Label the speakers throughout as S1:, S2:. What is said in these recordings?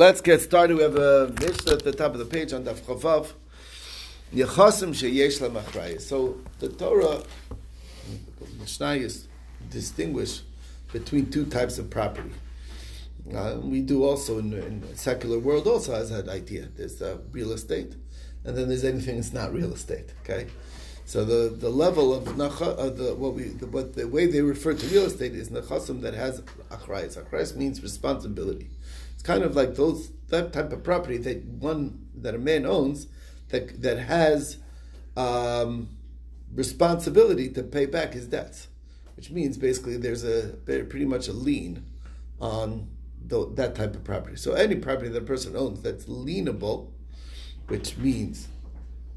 S1: Let's get started. We have a Mishnah at the top of the page on Daf Chavav. Yechasim sheyesh lemachrayis. So the Torah, the Mishnayos distinguish between two types of property. Uh, we do also in, in secular world also has that idea. There's uh, real estate, and then there's anything that's not real estate. Okay, so the, the level of nacha, uh, the what we the, what the way they refer to real estate is nechasim that has achrayis. Achrayis means responsibility. It's kind of like those that type of property that one that a man owns that that has um, responsibility to pay back his debts, which means basically there's a pretty much a lien on the, that type of property. So any property that a person owns that's lienable, which means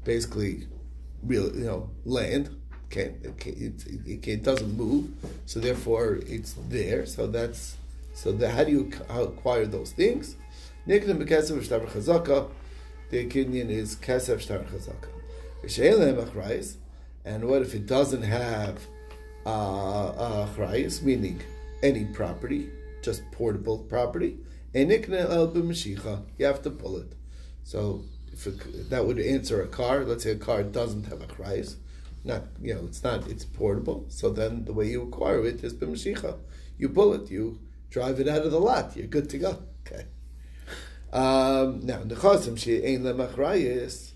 S1: basically real you know land can't it, can't, it, it, doesn't move, so therefore it's there. So that's so the, how do you acquire those things? Nikdim bekesef shtar chazaka. The opinion is kesef shtar chazaka. V'sheilem And what if it doesn't have uh, achrayis, meaning any property, just portable property? You have to pull it. So it, that would answer a car. Let's say a car doesn't have achrayis. Not you know it's not it's portable. So then the way you acquire it is b'mashicha. You pull it. You drive it out of the lot. You're good to go. Okay. Um, now, nechasim she ein lemachrayis,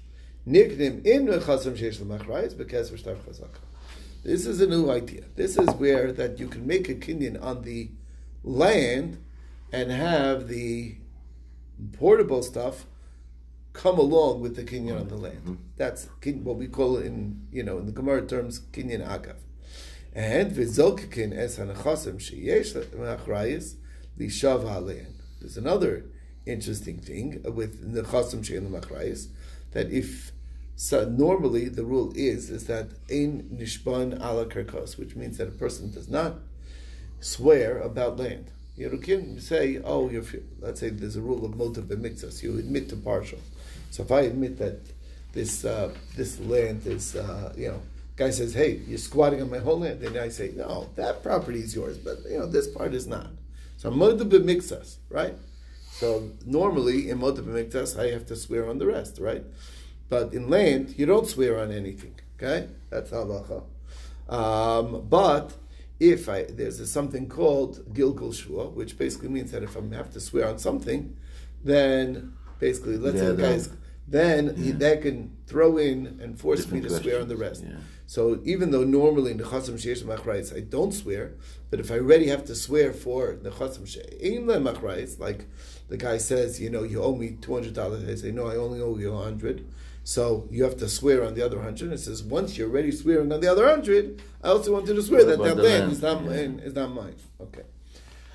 S1: niknim in nechasim sheish lemachrayis because v'shtar chazaka. This is a new idea. This is where that you can make a kinyan on the land and have the portable stuff come along with the kinyan on the land. Mm-hmm. That's what we call in you know in the Gemara terms kinyan agav. And v'zolkikin es hanachasim sheyesh machrayis lishav ha'alein. There's another interesting thing with the chasim shein machrayis that if so normally the rule is is that ein nishban ala karkos, which means that a person does not swear about land. You can say, oh, you're, let's say there's a rule of motive b'mikzas. You admit to partial. So if I admit that this uh, this land is, uh, you know, Guy says, "Hey, you're squatting on my whole land," and I say, "No, that property is yours, but you know this part is not." So moed b'miktas, right? So normally in moed b'miktas, I have to swear on the rest, right? But in land, you don't swear on anything. Okay, that's halacha. Um, but if I there's something called gilgul shua, which basically means that if I have to swear on something, then basically let's yeah, say guys then yeah. they can throw in and force Different me to questions. swear on the rest. Yeah. So even though normally in the chasam sheish machrayis I don't swear, but if I already have to swear for the chasam shein machrayis, like the guy says, you know, you owe me two hundred dollars, I say no, I only owe you a hundred. So you have to swear on the other hundred. It says once you're already swearing on the other hundred, I also wanted to swear that that land, is not yeah. mine. Is not mine. Okay.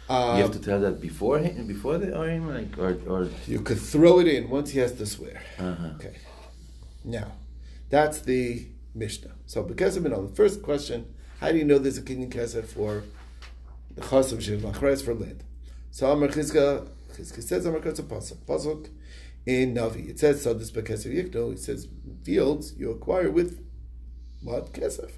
S2: Um, you have to tell that before before the like or or
S1: you could throw it in once he has to swear. Uh-huh. Okay. Now, that's the Mishnah. So because of the first question, how do you know there's a kinyan kesef for the chas of shir for land? So Amar Chizka, Chizka says Amar Chizka pasuk pasuk in Navi. It says so this Yikno. It says fields you acquire with what kesef.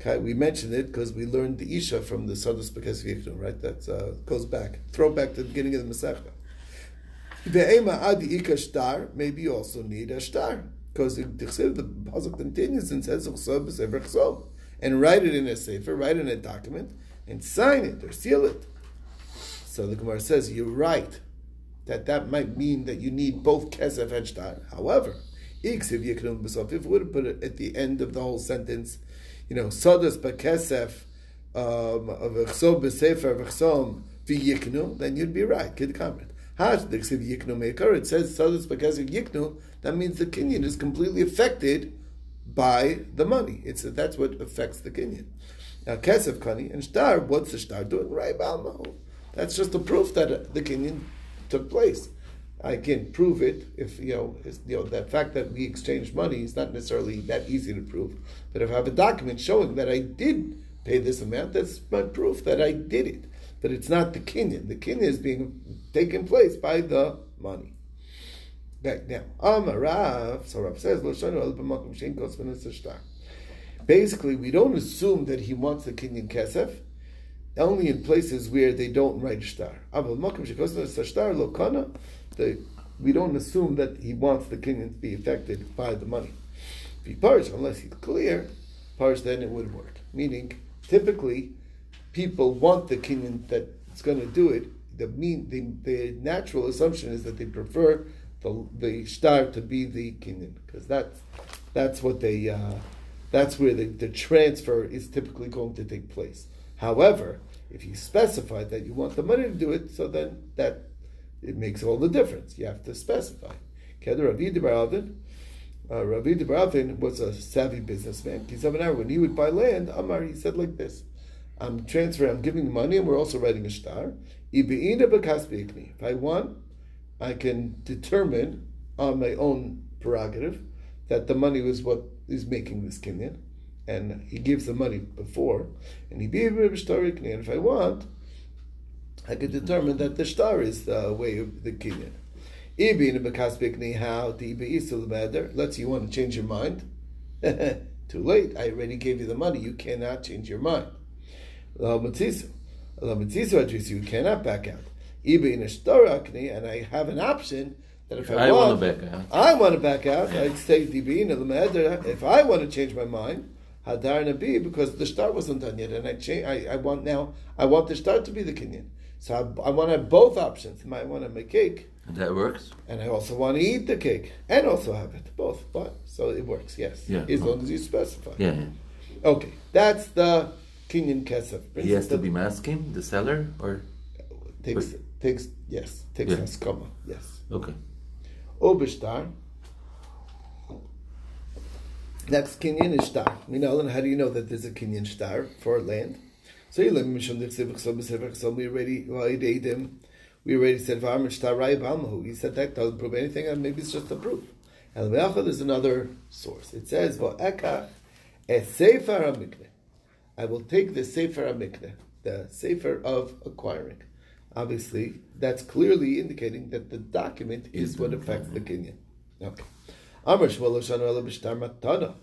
S1: Okay, we mentioned it because we learned the Isha from the Sadus Bekes Yiknu, right? That uh, goes back, throw back to the beginning of the Masechta. Ve'ema adi ika maybe you also need a shtar. Because the Pasuk continues and says, and write it in a sefer, write it in a document, and sign it or seal it. So the Gemara says, you're right, that that might mean that you need both kesef and shtar. However, if it would have put it at the end of the whole sentence, you know, Sodas Bakesef um, of V'yiknu, then you'd be right. Kid comment. It says Sodas Bakesef Yiknu, that means the kinyan is completely affected by the money. It's that's what affects the kinyan. Now, Kesef Kani and Shtar, what's the Shtar doing? Right, Balmo. That's just a proof that uh, the kinyan took place. I can prove it if you know, you know, the fact that we exchanged money is not necessarily that easy to prove. But if I have a document showing that I did pay this amount, that's my proof that I did it. But it's not the kinyan. The kinyan is being taken place by the money. Back now, Amarav. So Rav says, Basically, we don't assume that he wants the kinyan kesef only in places where they don't write shtar. the, we don't assume that he wants the kinyan to be affected by the money. If he parish, unless he's clear, parish, then it would work. Meaning, typically, people want the kinyan that's going to do it. The mean, the, the natural assumption is that they prefer the the shtar to be the kinyan because that's that's what they uh, that's where the, the transfer is typically going to take place. However, if you specify that you want the money to do it, so then that it makes all the difference. You have to specify. Kedar Ravi Debaravin, uh, was a savvy businessman. When he would buy land, Amar, he said like this. I'm transferring, I'm giving money, and we're also writing a shtar. If I want, I can determine on my own prerogative that the money was what is making this kinyan, and he gives the money before, and he be and if I want, I can determine that the shtar is the way of the kinyan. Let's say you want to change your mind. Too late. I already gave you the money. You cannot change your mind. You cannot back out. Iba in a And I have an option that if I,
S2: I
S1: want,
S2: want to back out.
S1: I want to back out. I'd say If I want to change my mind, Hadar Nabi, because the shtar wasn't done yet, and I change. I, I want now. I want the shtar to be the kinyan. So I, I want to have both options. I want to make cake.
S2: And that works.
S1: And I also want to eat the cake and also have it both. But so it works. Yes.
S2: Yeah.
S1: As long as you specify.
S2: Yeah. yeah.
S1: Okay. That's the kinyan kesef.
S2: He has to be masking the seller or
S1: takes
S2: or,
S1: takes yes takes
S2: Yeah.
S1: haskama yes.
S2: okay.
S1: Obishtar. Next kinyan is shtar. Minalin, how do you know that there's a kinyan shtar for land? So you let me show the tzivach so we already well I him. We already said v'amr shtar rai b'almahu. He said that doesn't prove anything, and maybe it's just a proof. Me'achad is another source. It says v'ekach es sefer hamikneh. I will take the sefer hamikneh, the sefer of acquiring. Obviously, that's clearly indicating that the document is what affects the kinyan. Okay. Amr shvolo shana ela b'shtar matana.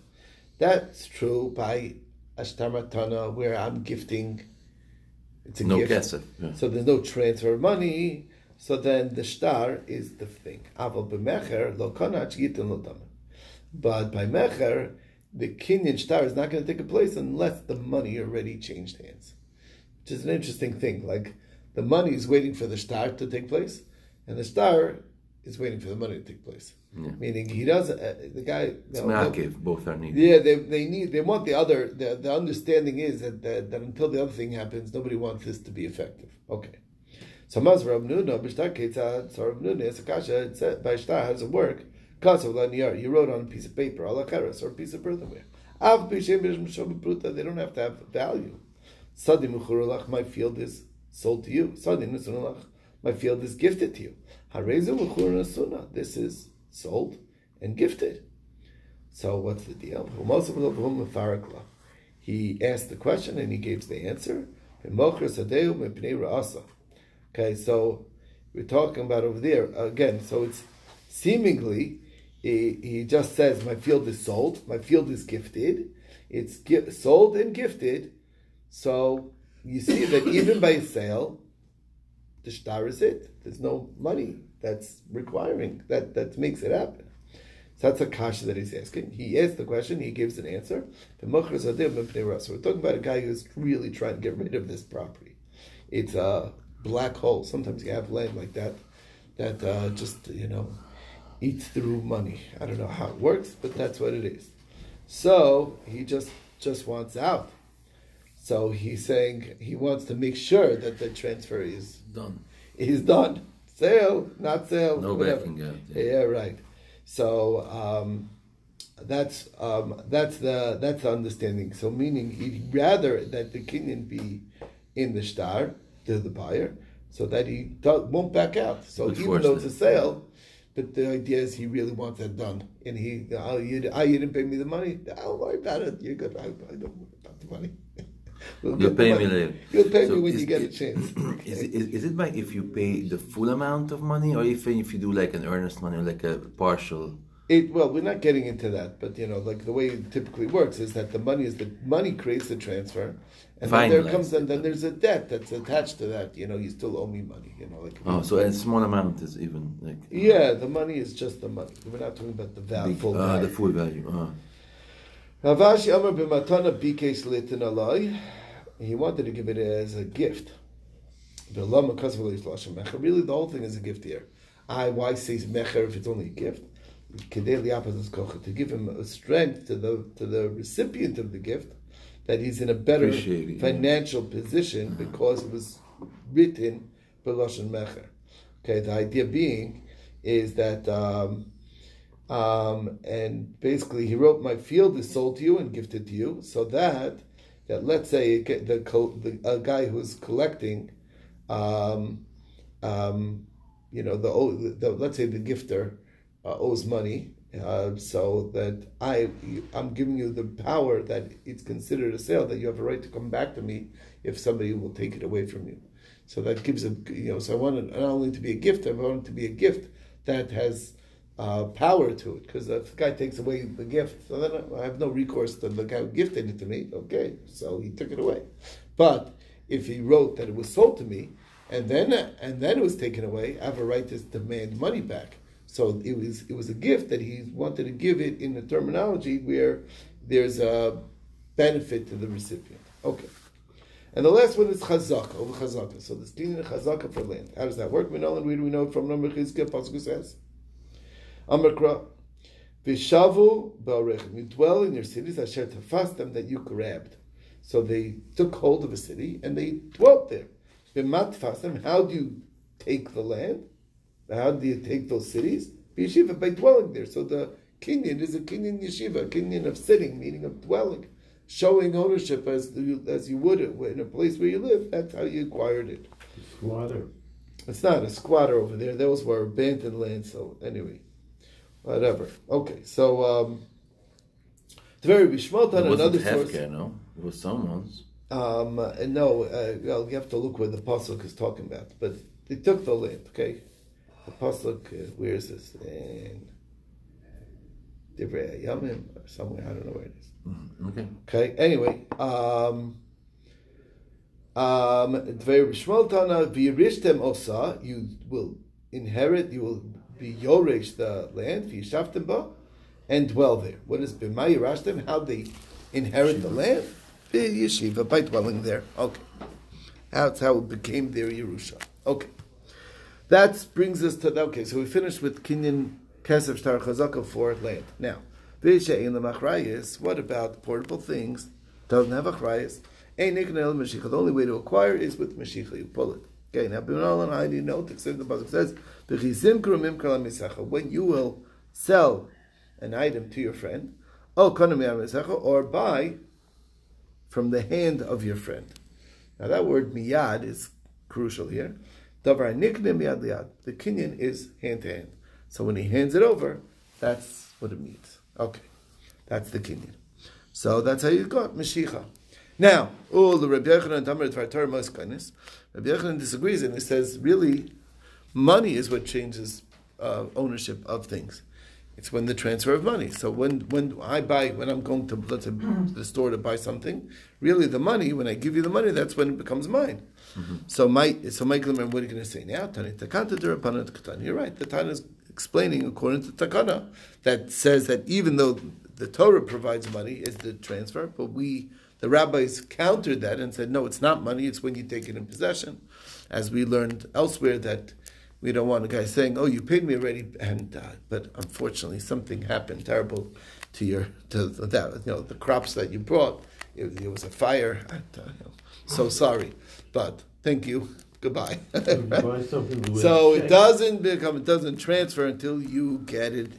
S1: That's true by a shtar matana where I'm gifting. It's a
S2: No
S1: gift.
S2: kesef. Yeah.
S1: So there's no transfer of money. So then the shtar is the thing. Aval b'mecher lo konach yitin lo damen. But by mecher, the kinyan shtar is not going to take a place unless the money already changed hands. Which is an interesting thing. Like the money is waiting for the shtar to take place, and the shtar is waiting for the money to take place.
S2: Yeah.
S1: Meaning he doesn't. Uh, the guy.
S2: It's
S1: no,
S2: ma'akev. Both are needed.
S1: yeah, they, they need they want the other. The, the understanding is that, that that until the other thing happens, nobody wants this to be effective. Okay. So Maz Rav Nuna b'shtar ketzad. So Rav Nuna is a kasha. It said by shtar how does it work? You wrote on a piece of paper, or a piece of earthenware. They don't have to have value. My field is sold to you. My field is gifted to you. This is sold and gifted. So what's the deal? He asked the question and he gave the answer. Okay, so we're talking about over there again. So it's seemingly he, he just says my field is sold, my field is gifted. It's gi- sold and gifted. So you see that even by sale, the shtar is it. There's no money that's requiring that that makes it happen. So that's a kasha that he's asking. He asks the question, he gives an answer. So we're talking about a guy who's really trying to get rid of this property. It's a black hole. Sometimes you have land like that that uh, just you know eats through money. I don't know how it works, but that's what it is. So he just just wants out. So he's saying he wants to make sure that the transfer is
S2: Done.
S1: is done. Sale, not sale.
S2: No
S1: whatever.
S2: backing out.
S1: Yeah, right. So um, that's um, that's the that's the understanding. So meaning he'd rather that the kinyan be in the shtar to the buyer, so that he do- won't back out. So
S2: Would
S1: even though it's a sale, but the idea is he really wants that done, and he oh you, oh, you didn't pay me the money. I don't worry about it. You're good. I, I don't worry about the money. We'll
S2: You'll pay me later.
S1: You'll pay
S2: So
S1: me when
S2: is
S1: you get a chance.
S2: Is it, is, is it by if you pay the full amount of money or if if you do like an earnest money like a partial?
S1: It, well, we're not getting into that, but you know, like the way it typically works is that the money is the money creates the transfer, and then there comes and then there's a debt that's attached to that. You know, you still owe me money. You know, like
S2: oh, so a small amount is even like
S1: yeah, the money is just the money. We're not talking about the value, full
S2: uh,
S1: value.
S2: the full value. Uh.
S1: Ravashi Amar b'matana bikes litin alai. He wanted to give it as a gift. Really, the whole thing is a gift here. I why say mecher if it's only a gift? To give him a strength to the to the recipient of the gift that he's in a better financial yeah. position because it was written b'lashon mecher. Okay, the idea being is that um, um, and basically, he wrote, "My field is sold to you and gifted to you," so that that let's say the, the a guy who's collecting, um, um, you know, the, the, let's say the gifter uh, owes money, uh, so that I I'm giving you the power that it's considered a sale that you have a right to come back to me if somebody will take it away from you. So that gives a you know. So I want it not only to be a gift, I want it to be a gift that has uh, power to it. Because if the guy takes away the gift, so then I have no recourse to the guy who gifted it to me. Okay, so he took it away. But if he wrote that it was sold to me, and then and then it was taken away, I have a right to demand money back. So it was it was a gift that he wanted to give it in the terminology where there's a benefit to the recipient. Okay. And the last one is chazaka, over chazaka. So this cleaning chazaka for land. How does that work? We know, and we know from Number Chizkiah, Pasuk says, Amakra. Vishavu ba'arechem. You dwell in your cities, asher tafas them that you grabbed. So they took hold of a city and they dwelt there. B'matfasem, how do you take the land? How do you take those cities? Yeshiva, by dwelling there. So the kinyan is a kinyan yeshiva, a kinyan of sitting, meaning of dwelling, showing ownership as as you would in a place where you live. That's how you acquired it.
S3: Squatter.
S1: It's not a squatter over there. Those were abandoned land. So anyway whatever. Okay, so um, the very Bishmot on another source.
S2: no, it was someone's.
S1: Um, and no, uh, well, you have to look where the pasuk is talking about. But they took the land. Okay, the pasuk. Where is this? In Divrei Yamim or somewhere. I don't know where it is.
S2: Mm-hmm. Okay.
S1: Okay. Anyway, um, um, very Bishmol Tana v'yirishtem osa. You will inherit. You will be Yoresh the land, Yishavtim and dwell there. What is B'mai Rashtem? How they inherit the land? Be Yeshiva, by dwelling there. Okay. That's how it became their Yerusha. Okay. That brings us to, okay, so we finished with Kinyan Kesef Shtar Chazaka for land. Now, Visha in the Machrayas, what about portable things? Doesn't have Achrayas. Ain't Nikanel Mashiach. The only way to acquire is with Mashiach. You pull it. Okay, now B'nal I need note, except the Pasuk says, when you will sell an item to your friend, or buy from the hand of your friend. Now that word miyad is crucial here. The kinyan is hand to hand. So when he hands it over, that's what it means. Okay, that's the kinyan. So that's how you got Mashiach. Now, all the Rabbi Yochanan Tamar most kindness. Rabbi Yochanan disagrees and he says, really, money is what changes uh, ownership of things. It's when the transfer of money. So when, when I buy, when I'm going to, let's say, to the store to buy something, really the money, when I give you the money, that's when it becomes mine. Mm-hmm. So my so Michael, what are you going to say now? Tani takanta You're right. The Tana is explaining according to Takana that says that even though the Torah provides money is the transfer, but we the rabbis countered that and said, no, it's not money, it's when you take it in possession. As we learned elsewhere, that we don't want a guy saying, oh, you paid me already, and uh, but unfortunately something happened terrible to your to that you know the crops that you brought. It, it was a fire. And, uh, you know, so sorry, but thank you. Goodbye. so it doesn't become, it doesn't transfer until you get it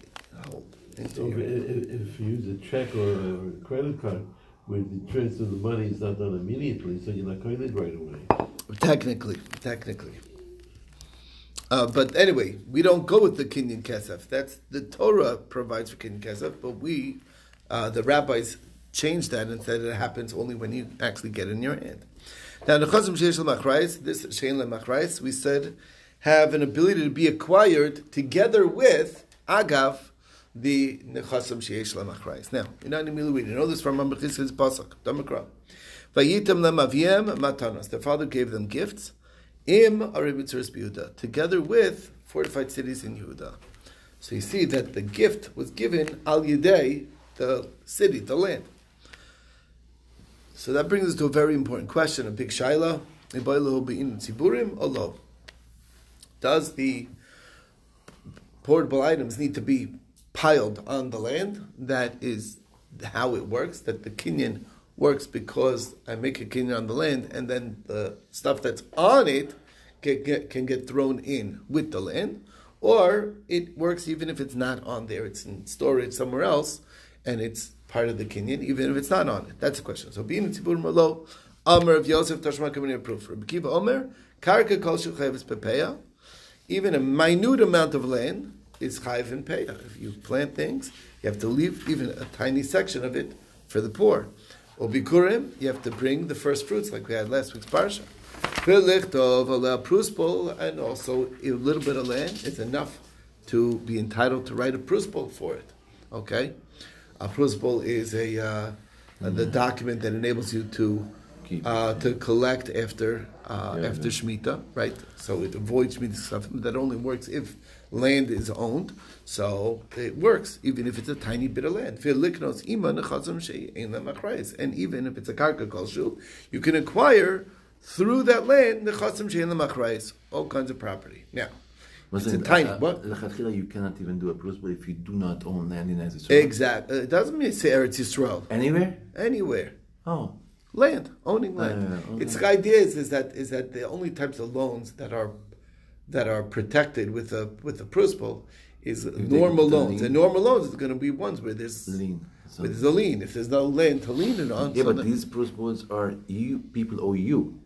S1: hold
S3: so. If, if you use a check or a credit card, where the transfer of the money is not done immediately, so you're not going it right away.
S1: Technically, technically. Uh, but anyway, we don't go with the Kinyan Kesef. That's the Torah provides for Kinyan Kesef, but we, uh, the rabbis, changed that and said it happens only when you actually get in your hand. Now, the Chazim Sheish Machrais, this Shein Machrais, we said, have an ability to be acquired together with Agav, the nechasim sheyesh lamachrayis. Now, you know, we know this from Mamachis' pasuk. Damakra. Vayitam lemaviem matanas. Their father gave them gifts. Im aribitzuris Yehuda, together with fortified cities in Yehuda. So you see that the gift was given al yidei, the city, the land. So that brings us to a very important question, a big shaila. Does the portable items need to be piled on the land? That is how it works, that the kinyan works because I make a kinyan on the land and then the stuff that's on it can get, can get thrown in with the land. Or it works even if it's not on there, it's in storage somewhere else and it's part of the kinyan, even if it's not on it. That's the question. So being tzibur malo, Amr of Yosef Tashma coming proof. Rabbi Kiva Omer, Karka Kol Shuchayev Pepeya, even a minute amount of land is chayiv and peya. If you plant things, you have to leave even a tiny section of it for the poor. Or bikurim, you have to bring the first fruits, like we had last week's parsha. And also a little bit of land is enough to be entitled to write a pruzbul for it. Okay, a pruzbul is a uh, mm-hmm. the document that enables you to uh, to collect after uh, yeah, after yeah. Shemitah, right? So it avoids Shemitah stuff. That only works if land is owned. So it works, even if it's a tiny bit of land. And even if it's a karka kolshu, you can acquire through that land the chasim shein lemachrayis, all kinds of property. Now, it's a tiny. Uh, what?
S2: You cannot even do a pruzbul if you do not own land in Eretz
S1: Yisrael. Exactly. It doesn't mean say Eretz Yisrael.
S2: Anywhere.
S1: Anywhere.
S2: Oh.
S1: Land, owning land. Uh. It's the idea is, is that is that the only types of loans that are that are protected with a with a pruzbul is if normal loans. And normal loans is going to be ones where there's
S2: lien.
S1: So where there's a lien. If there's no land to lean it on,
S2: yeah, so but these principals are you people owe you.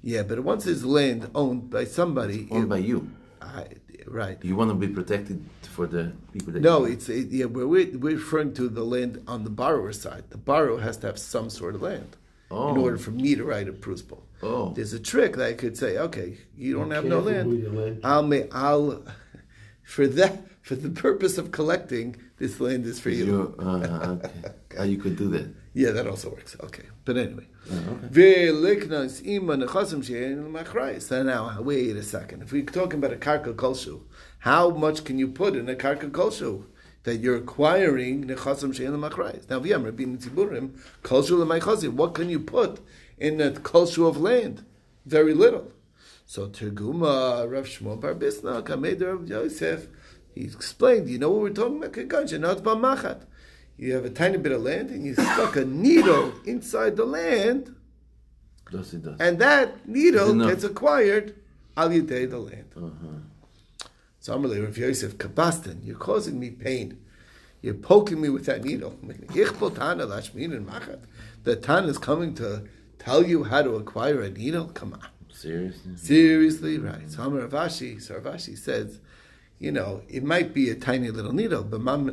S1: Yeah, but once there's land owned by somebody,
S2: owned it, by you,
S1: I, right?
S2: You want to be protected for the people that.
S1: No, it's it, yeah. We're, we're referring to the land on the borrower side. The borrower has to have some sort of land oh. in order for me to write a pruzbul.
S2: Oh.
S1: There's a trick that I could say, okay, you don't have no land. I'll I'll for that for the purpose of collecting, this land is for you.
S2: Uh, uh, okay. oh, you could do that.
S1: Yeah, that also works. Okay, but anyway.
S2: Oh,
S1: so now, wait a second. If we're talking about a karka kolshu, how much can you put in a karka kolshu? That you're acquiring nechasam shein lemachrayis. Now, v'yam rabbi tziburim kolshu lemaychasim. What can you put in a kolshu of land? Very little. So Terguma Rav Shmuel Bar Bisna Kameder of Yosef. He explained. You know what we're talking about? Kegansha, not machat. You have a tiny bit of land, and you stuck a needle inside the land.
S2: Does it does.
S1: And that needle gets acquired al yidei the land.
S2: Uh-huh.
S1: So I'm Amalei Rav Yosef Kabastin, you're causing me pain. You're poking me with that needle. The Tan is coming to tell you how to acquire a needle? Come on.
S2: Seriously?
S1: Seriously, right. So Amar Ravashi, so Ravashi says, you know, it might be a tiny little needle, but Mam to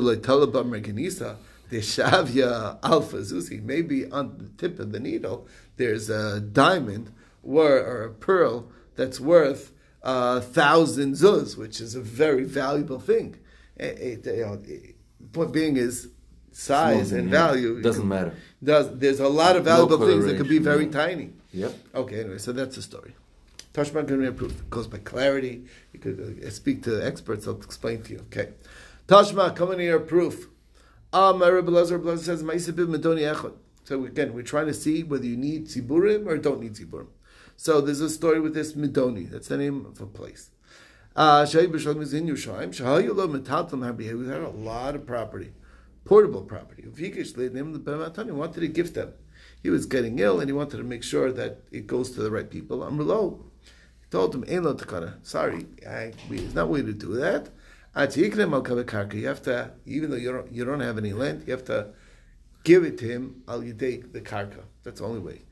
S1: Loitalabam Reganisa, the Shavya Alpha Zuzi, maybe on the tip of the needle, there's a diamond or, or a pearl that's worth uh, thousand zuz, which is a very valuable thing. It, it, you know, it, point being is size Small, and yeah. value
S2: doesn't can, matter.
S1: Does there's a lot of valuable no things that could be very yeah. tiny.
S2: Yep.
S1: Okay. Anyway, so that's the story. Tashma can proof. It goes by clarity. You could uh, speak to experts. They'll explain to you. Okay. Tashma, come in here, proof. Um, Rabbi Lazar says, So again, we're trying to see whether you need tziburim or don't need tziburim. So there's a story with this Midoni. That's the name of a place. Uh, Shahi in Yerushalayim. Shahayulo Metaltam. We had a lot of property, portable property. Uvikish name the Bematani wanted to gift them. He was getting ill and he wanted to make sure that it goes to the right people. Amrlo. He told him, Ein lo takana. Sorry, I, it's not way to do that. You have to, even though you don't, you don't have any land, you have to give it to him al yidei the karka. That's the only way.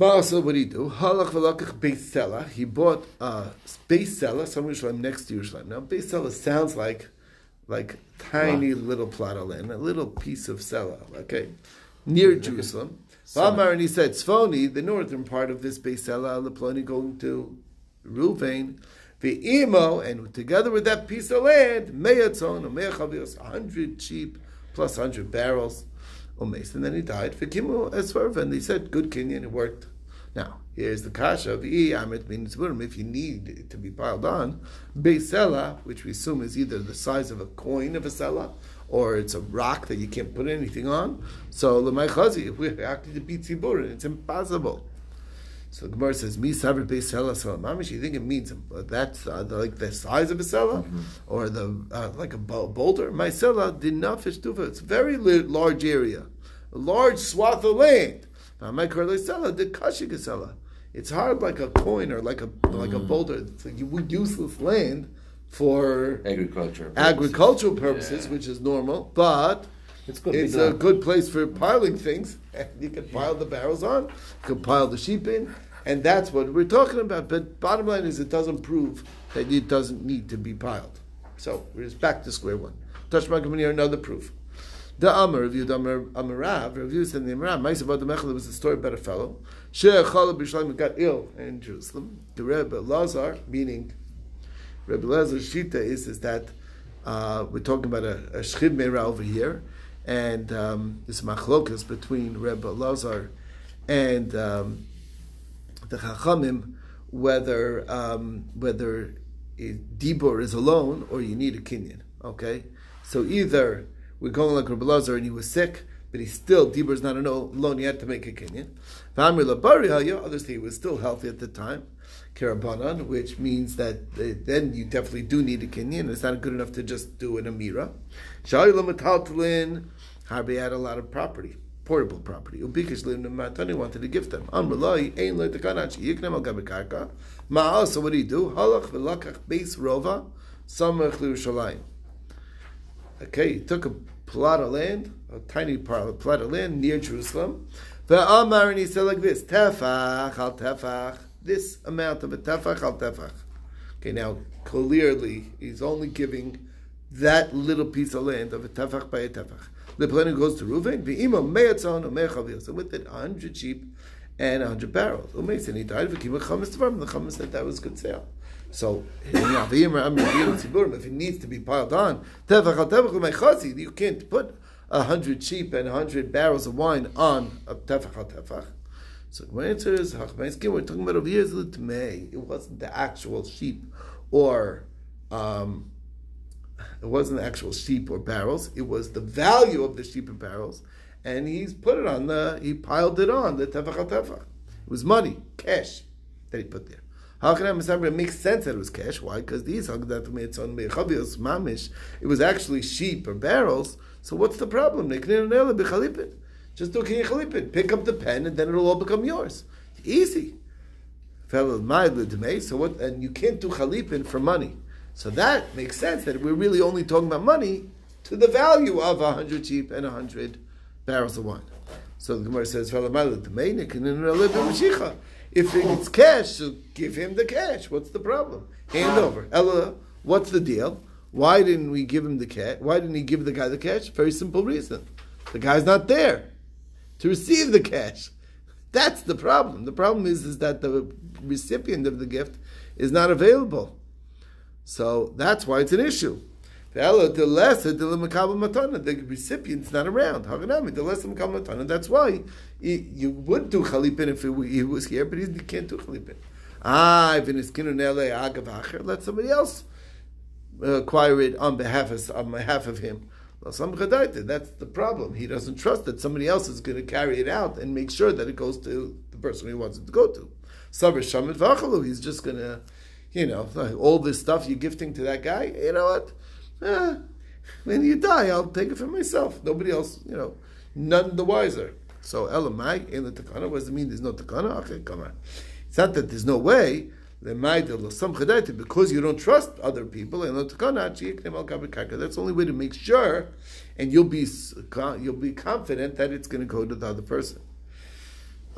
S1: Ma'asa, what did he do? Halach v'lakach Beis Sela. He bought a Beis Sela, somewhere Yerushalayim, next to Yerushalayim. Now, Beis Sela sounds like like tiny wow. little plot of land, a little piece of Sela, okay, near Jerusalem. V'amar, and he said, Tzfoni, the northern part of this Beis Sela, Leploni, going to Ruvain, The emo, and together with that piece of land, meyatzon, meyachavios, hundred sheep plus hundred barrels, umes, and then he died. For kimu esverv, and they said good kinyan, it worked. Now, here's the kasha of E Amit means if you need it to be piled on, Beisela, which we assume is either the size of a coin of a sela, or it's a rock that you can't put anything on. So Lemay Chazi, if we're acting to beat Tzibur, it's impossible. So the Gemara says, "Mi sabri beisela sela mamish." You think it means that's uh, the, like the size of a sela, mm-hmm. or the uh, like a boulder? My sela did not fish tufa. It's a very large area, a large swath of land. My sela did kashik It's hard like a coin or like a like a mm. boulder. It's like useless land for
S2: agriculture
S1: purposes. agricultural purposes, yeah. which is normal, but. It's, good it's a good place for piling things. You can pile the barrels on, you can pile the sheep in, and that's what we're talking about. But bottom line is, it doesn't prove that it doesn't need to be piled. So we're just back to square one. Tashma here another proof. The Amar reviewed Amar Amarav reviews in the Amarav. Ma'asav the Mechel was a story about a fellow. Sheikh Chalab B'Shalim got ill in Jerusalem. The Rebbe Lazar, meaning Rebbe Lazar's shita is is that uh, we're talking about a, a meira over here, and um, this machlokas between Rebbe Lazar and um, the Chachamim whether um, whether dibur is alone or you need a kinyan. Okay, so either we're going like Rebbe Lazar and he was sick, but he still dibur is not alone. He had to make a kinyan. Others say he was still healthy at the time karabanan, which means that then you definitely do need a kinyan. It's not good enough to just do an amira. Shalilam Harbi had a lot of property, portable property. Ubikish Matani wanted to give them. Amrulai ain le tekanachi yiknem al gabekarka. Ma'al. So what do you do? Halach v'lakach beis rova samach liushalayim. Okay, he took a plot of land, a tiny plot of land near Jerusalem. Ve'amar and he said like this: Tefach al tefach this amount of a tefach al tefach. Okay, now clearly he's only giving that little piece of land of a tefach by a tefach. The plan goes to Reuven. So with it, hundred sheep and hundred barrels. Umeis and he died. V'kima chamas tvarim. The chamas said that was good sale. So if it needs to be piled on, you can't put a hundred sheep and a hundred barrels of wine on a tefach tefach. So my answer is. We're talking about over May. It wasn't the actual sheep or um, it wasn't the actual sheep or barrels. It was the value of the sheep and barrels, and he's put it on the he piled it on the tefach tefach. It was money, cash that he put there. How can I understand? It makes sense that it was cash. Why? Because these mamish. It was actually sheep or barrels. So what's the problem? Just do Kinyan Chalipin. Pick up the pen and then it'll all become yours. Easy. So what? And you can't do Chalipin for money. So that makes sense that we're really only talking about money to the value of a hundred sheep and a hundred barrels of wine. So the Gemara says, if it's cash, so give him the cash. What's the problem? Hand over. Ella, what's the deal? Why didn't we give him the cash? Why didn't he give the guy the cash? Very simple reason. The guy's not there to receive the cash. That's the problem. The problem is, is that the recipient of the gift is not available. So that's why it's an issue. The recipient's not around. That's why you would do chalipin if he was here, but he can't do chalipin. Ah, let somebody else acquire it on behalf of, on behalf of him. That's the problem. He doesn't trust that somebody else is going to carry it out and make sure that it goes to the person he wants it to go to. He's just going to, you know, all this stuff you're gifting to that guy, you know what? Eh, when you die, I'll take it for myself. Nobody else, you know, none the wiser. So Elamai in the takana, what does it mean there's no takana? Okay, come on. It's not that there's no way because you don't trust other people, that's the only way to make sure, and you'll be you'll be confident that it's going to go to the other person.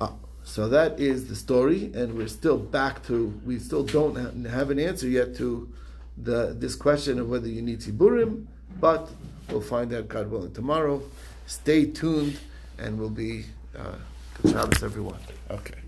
S1: Ah, so that is the story, and we're still back to we still don't have an answer yet to the this question of whether you need tziburim, but we'll find out God willing tomorrow. Stay tuned, and we'll be uh, good Shabbos everyone. Okay.